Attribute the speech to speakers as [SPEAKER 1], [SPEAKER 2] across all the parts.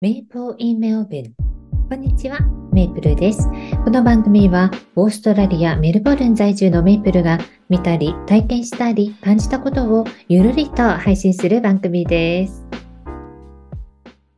[SPEAKER 1] メイプルインメオベン。こんにちは、メイプルです。この番組は、オーストラリア・メルボルン在住のメイプルが見たり、体験したり、感じたことをゆるりと配信する番組です。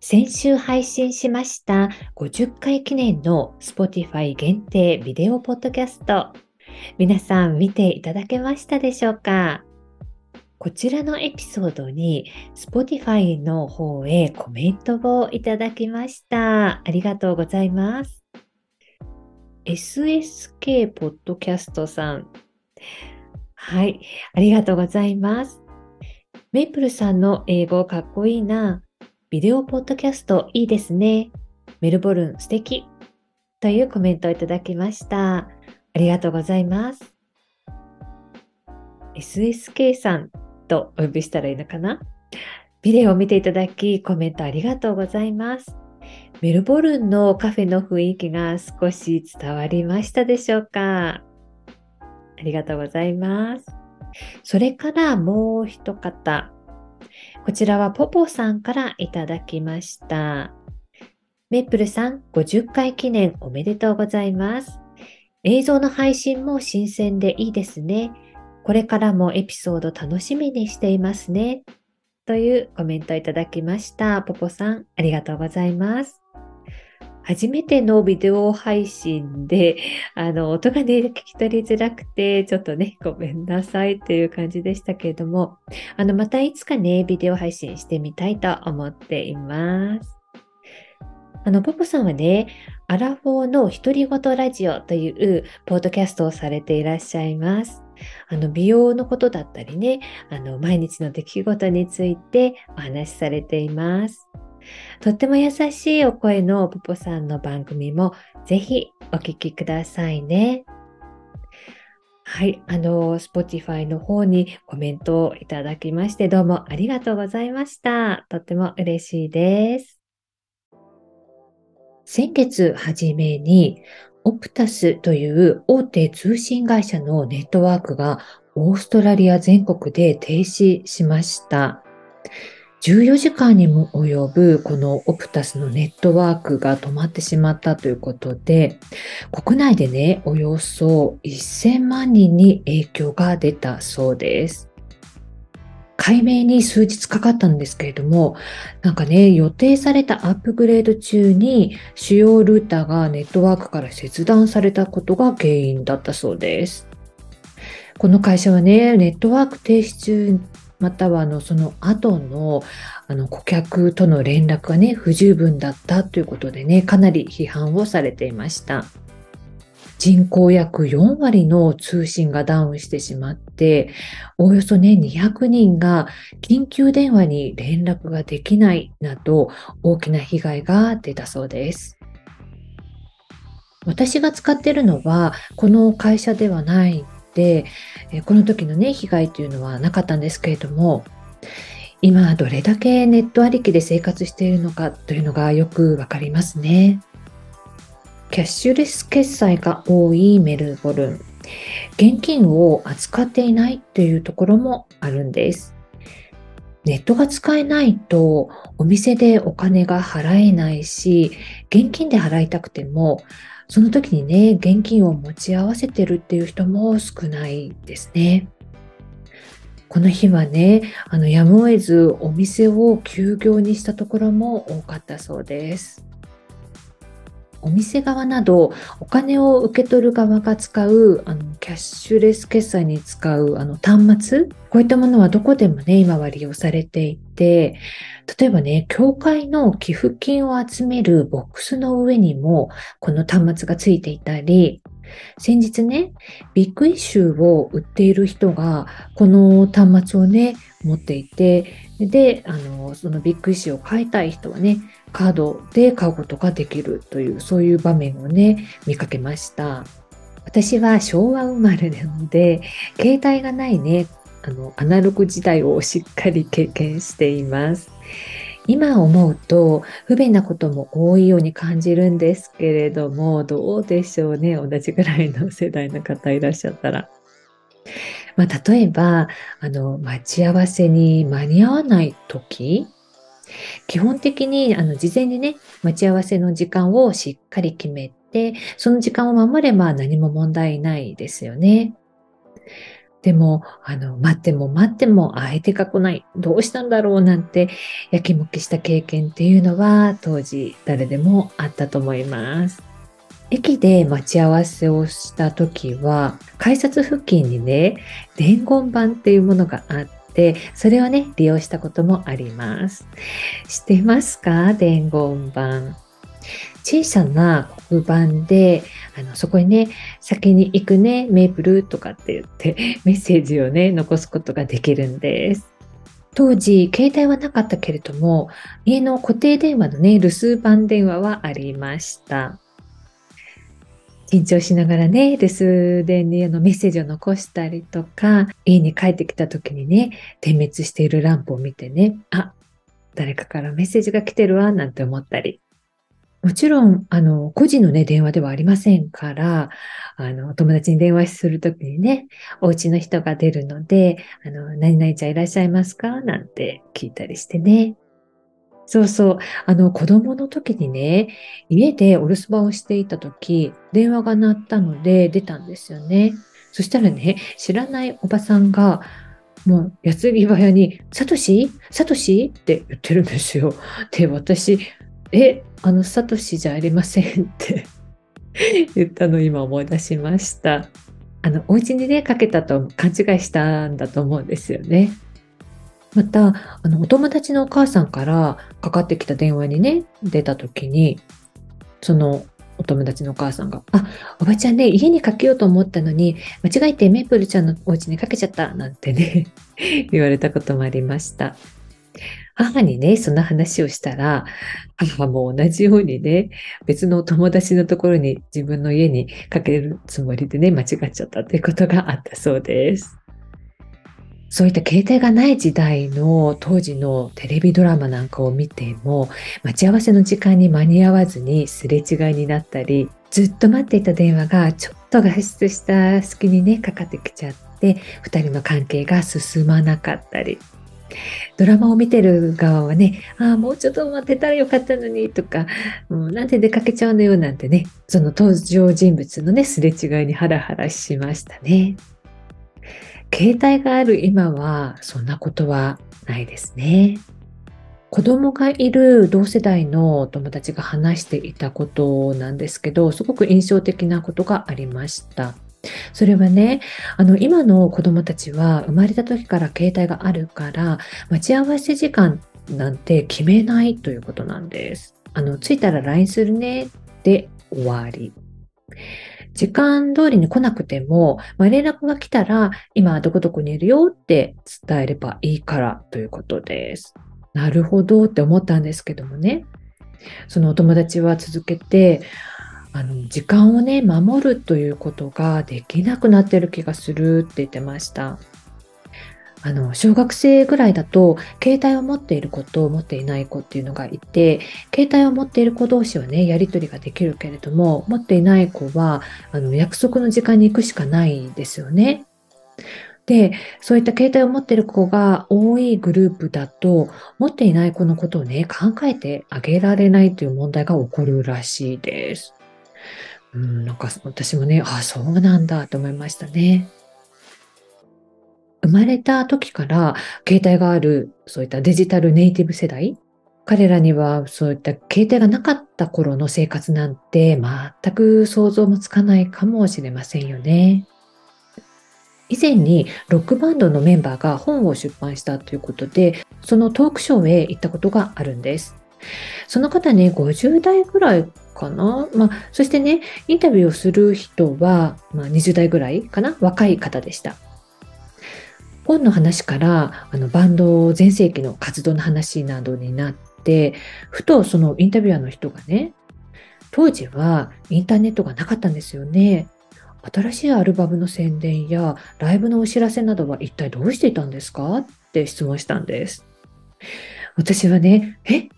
[SPEAKER 1] 先週配信しました50回記念の Spotify 限定ビデオポッドキャスト。皆さん見ていただけましたでしょうか？こちらのエピソードに Spotify の方へコメントをいただきました。ありがとうございます。SSK ポッドキャストさん。はい、ありがとうございます。メイプルさんの英語かっこいいな。ビデオポッドキャストいいですね。メルボルン素敵。というコメントをいただきました。ありがとうございます。SSK さんとお呼びしたらいいのかな？ビデオを見ていただき、コメントありがとうございます。メルボルンのカフェの雰囲気が少し伝わりましたでしょうか？ありがとうございます。それからもう一方。こちらはポポさんからいただきました。メップルさん、50回記念おめでとうございます。映像の配信も新鮮でいいですね。これからもエピソード楽しみにしていますね。というコメントいただきました。ポポさん、ありがとうございます。初めてのビデオ配信で、あの、音がね、聞き取りづらくて、ちょっとね、ごめんなさいっていう感じでしたけれども、あの、またいつかね、ビデオ配信してみたいと思っています。あの、ポポさんはね、アラフォーの独り言ラジオというポッドキャストをされていらっしゃいます。あの美容のことだったりね、あの毎日の出来事についてお話しされています。とっても優しいお声のポポさんの番組もぜひお聞きくださいね。はい、あの、Spotify の方にコメントをいただきまして、どうもありがとうございました。とっても嬉しいです。先月初めに、オプタスという大手通信会社のネットワークがオーストラリア全国で停止しました。14時間にも及ぶこのオプタスのネットワークが止まってしまったということで、国内でね、およそ1000万人に影響が出たそうです。解明に数日かかったんですけれども、なんかね、予定されたアップグレード中に主要ルーターがネットワークから切断されたことが原因だったそうです。この会社はね、ネットワーク停止中、またはあのその後のあの顧客との連絡がね、不十分だったということでね、かなり批判をされていました。人口約4割の通信がダウンしてしまって、おおよそね、200人が緊急電話に連絡ができないなど大きな被害が出たそうです。私が使ってるのはこの会社ではないで、この時のね、被害というのはなかったんですけれども、今どれだけネットありきで生活しているのかというのがよくわかりますね。キャッシュレス決済が多いメルボルン。現金を扱っていないというところもあるんです。ネットが使えないとお店でお金が払えないし、現金で払いたくても、その時にね、現金を持ち合わせてるっていう人も少ないですね。この日はね、あの、やむを得ずお店を休業にしたところも多かったそうです。お店側などお金を受け取る側が使うあのキャッシュレス決済に使うあの端末？こういったものはどこでもね今は利用されていて例えばね教会の寄付金を集めるボックスの上にもこの端末がついていたり先日ね、ビッグイシューを売っている人が、この端末をね、持っていて、で、あの、そのビッグイシューを買いたい人はね、カードで買うことができるという、そういう場面をね、見かけました。私は昭和生まれなので、携帯がないね、あの、アナログ時代をしっかり経験しています。今思うと不便なことも多いように感じるんですけれども、どうでしょうね。同じぐらいの世代の方いらっしゃったら。まあ、例えば、あの、待ち合わせに間に合わない時基本的にあの事前にね、待ち合わせの時間をしっかり決めて、その時間を守れば何も問題ないですよね。でも、あの、待っても待っても相手が来ない。どうしたんだろうなんて、やきもきした経験っていうのは、当時誰でもあったと思います。駅で待ち合わせをした時は、改札付近にね、伝言板っていうものがあって、それをね、利用したこともあります。知ってますか？伝言板。小さな黒板で、あの、そこにね、先に行くね、メープルとかって言って メッセージをね、残すことができるんです。当時、携帯はなかったけれども、家の固定電話のね、留守番電話はありました。緊張しながらね、留守電にあのメッセージを残したりとか、家に帰ってきた時にね、点滅しているランプを見てね、あ、誰かからメッセージが来てるわ、なんて思ったり。もちろん、あの、個人のね、電話ではありませんから、あの、友達に電話するときにね、お家の人が出るので、あの、何々ちゃんいらっしゃいますか？なんて聞いたりしてね。そうそう。あの、子供の時にね、家でお留守番をしていた時、電話が鳴ったので出たんですよね。そしたらね、知らないおばさんが、もう、矢継ぎ早に、サトシ？サトシ？って言ってるんですよ。で、私、え、あの、サトシじゃありませんって 言ったの今思い出しました。あの、お家にね、かけたと勘違いしたんだと思うんですよね。また、あの、お友達のお母さんからかかってきた電話にね、出た時に、そのお友達のお母さんが、あ、おばちゃんね、家にかけようと思ったのに、間違えてメープルちゃんのお家にかけちゃった、なんてね 言われたこともありました。母にね、その話をしたら、母も同じようにね、別のお友達のところに自分の家にかけるつもりでね、間違っちゃったということがあったそうです。そういった携帯がない時代の当時のテレビドラマなんかを見ても、待ち合わせの時間に間に合わずにすれ違いになったり、ずっと待っていた電話がちょっと外出した隙にね、かかってきちゃって、2人の関係が進まなかったり、ドラマを見てる側はね、ああ、もうちょっと待ってたらよかったのにとか、もうなんで出かけちゃうのよなんてね、その登場人物のね、すれ違いにハラハラしましたね。携帯がある今はそんなことはないですね。子供がいる同世代の友達が話していたことなんですけど、すごく印象的なことがありました。それはね、あの、今の子供たちは生まれた時から携帯があるから、待ち合わせ時間なんて決めないということなんです。あの、着いたら LINE するねで終わり。時間通りに来なくても、まあ、連絡が来たら、今どこどこにいるよって伝えればいいからということです。なるほどって思ったんですけどもね。そのお友達は続けて、あの時間をね守るということができなくなってる気がするって言ってました。あの小学生ぐらいだと携帯を持っている子と持っていない子っていうのがいて携帯を持っている子同士はねやり取りができるけれども持っていない子はあの約束の時間に行くしかないですよね。で、そういった携帯を持っている子が多いグループだと、持っていない子のことをね、考えてあげられないという問題が起こるらしいです。うん、なんか私もね、あ、そうなんだと思いましたね。生まれた時から携帯がある、そういったデジタルネイティブ世代、彼らにはそういった携帯がなかった頃の生活なんて全く想像もつかないかもしれませんよね。以前にロックバンドのメンバーが本を出版したということで、そのトークショーへ行ったことがあるんです。その方ね、50代ぐらいかな？まあ、そしてね、インタビューをする人は、まあ、20代ぐらいかな？若い方でした。本の話からあのバンド全盛期の活動の話などになってふとそのインタビュアーの人がね当時はインターネットがなかったんですよね。新しいアルバムの宣伝やライブのお知らせなどは一体どうしていたんですか？って質問したんです。私はねえ？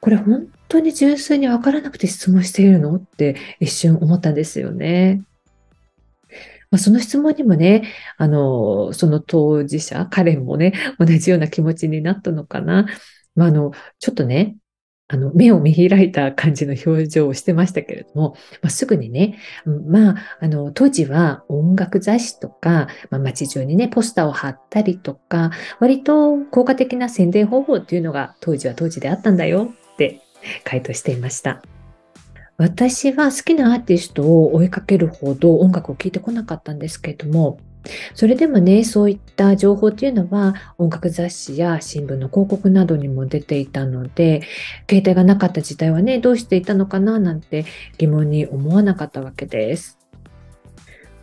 [SPEAKER 1] これ本当に純粋にわからなくて質問しているの？って一瞬思ったんですよね。まあ、その質問にもね、あの、その当事者、彼もね、同じような気持ちになったのかな。まあ、あの、ちょっとね、あの、目を見開いた感じの表情をしてましたけれども、まあ、すぐにね、まあ、あの、当時は音楽雑誌とか、まあ、街中にね、ポスターを貼ったりとか、割と効果的な宣伝方法っていうのが当時は当時であったんだよって回答していました。私は好きなアーティストを追いかけるほど音楽を聴いてこなかったんですけれども、それでもね、そういった情報っていうのは音楽雑誌や新聞の広告などにも出ていたので、携帯がなかった時代はね、どうしていたのかななんて疑問に思わなかったわけです。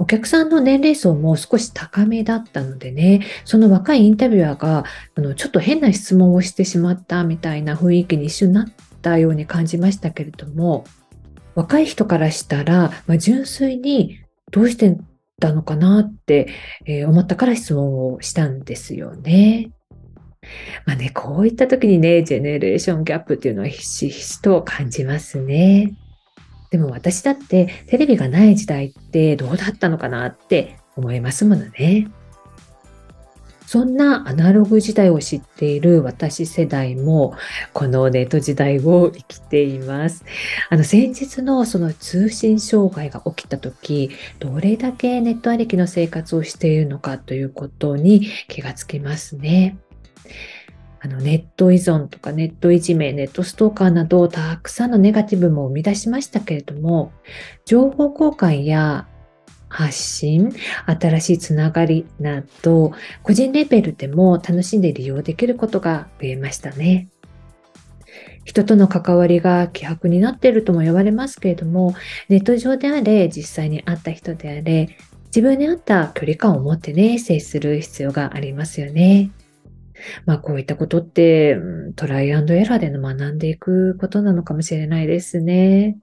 [SPEAKER 1] お客さんの年齢層も少し高めだったのでね、その若いインタビュアーがあのちょっと変な質問をしてしまったみたいな雰囲気に一瞬なったように感じましたけれども、若い人からしたら、まあ、純粋にどうしてたのかなって、え思ったから質問をしたんですよね。まあね、こういった時にね、ジェネレーションギャップっていうのはひしひしと感じますね。でも私だってテレビがない時代ってどうだったのかなって思いますものね。そんなアナログ時代を知っている私世代も、このネット時代を生きています。あの、先日のその通信障害が起きた時、どれだけネットありきの生活をしているのかということに気がつきますね。あのネット依存とかネットいじめ、ネットストーカーなどたくさんのネガティブも生み出しましたけれども、情報交換や発信、新しいつながりなど、個人レベルでも楽しんで利用できることが増えましたね。人との関わりが希薄になっているとも言われますけれども、ネット上であれ、実際に会った人であれ、自分に合った距離感を持ってね、接する必要がありますよね。まあこういったことって、トライアンドエラーでの学んでいくことなのかもしれないですね。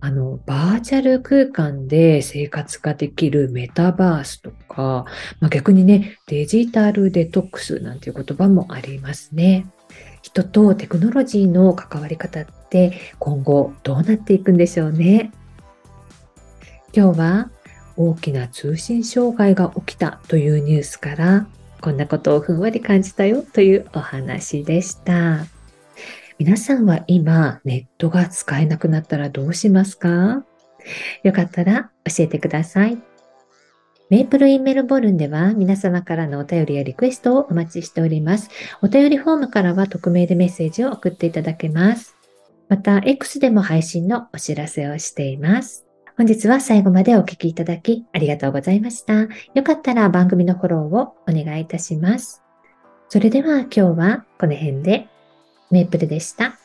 [SPEAKER 1] あの、バーチャル空間で生活ができるメタバースとか、まあ、逆にね、デジタルデトックスなんていう言葉もありますね。人とテクノロジーの関わり方って今後どうなっていくんでしょうね。今日は大きな通信障害が起きたというニュースからこんなことをふんわり感じたよというお話でした。皆さんは今ネットが使えなくなったらどうしますか？よかったら教えてください。メープルインメルボルンでは皆様からのお便りやリクエストをお待ちしております。お便りフォームからは匿名でメッセージを送っていただけます。また、X でも配信のお知らせをしています。本日は最後までお聴きいただきありがとうございました。よかったら番組のフォローをお願いいたします。それでは今日はこの辺でメープルでした。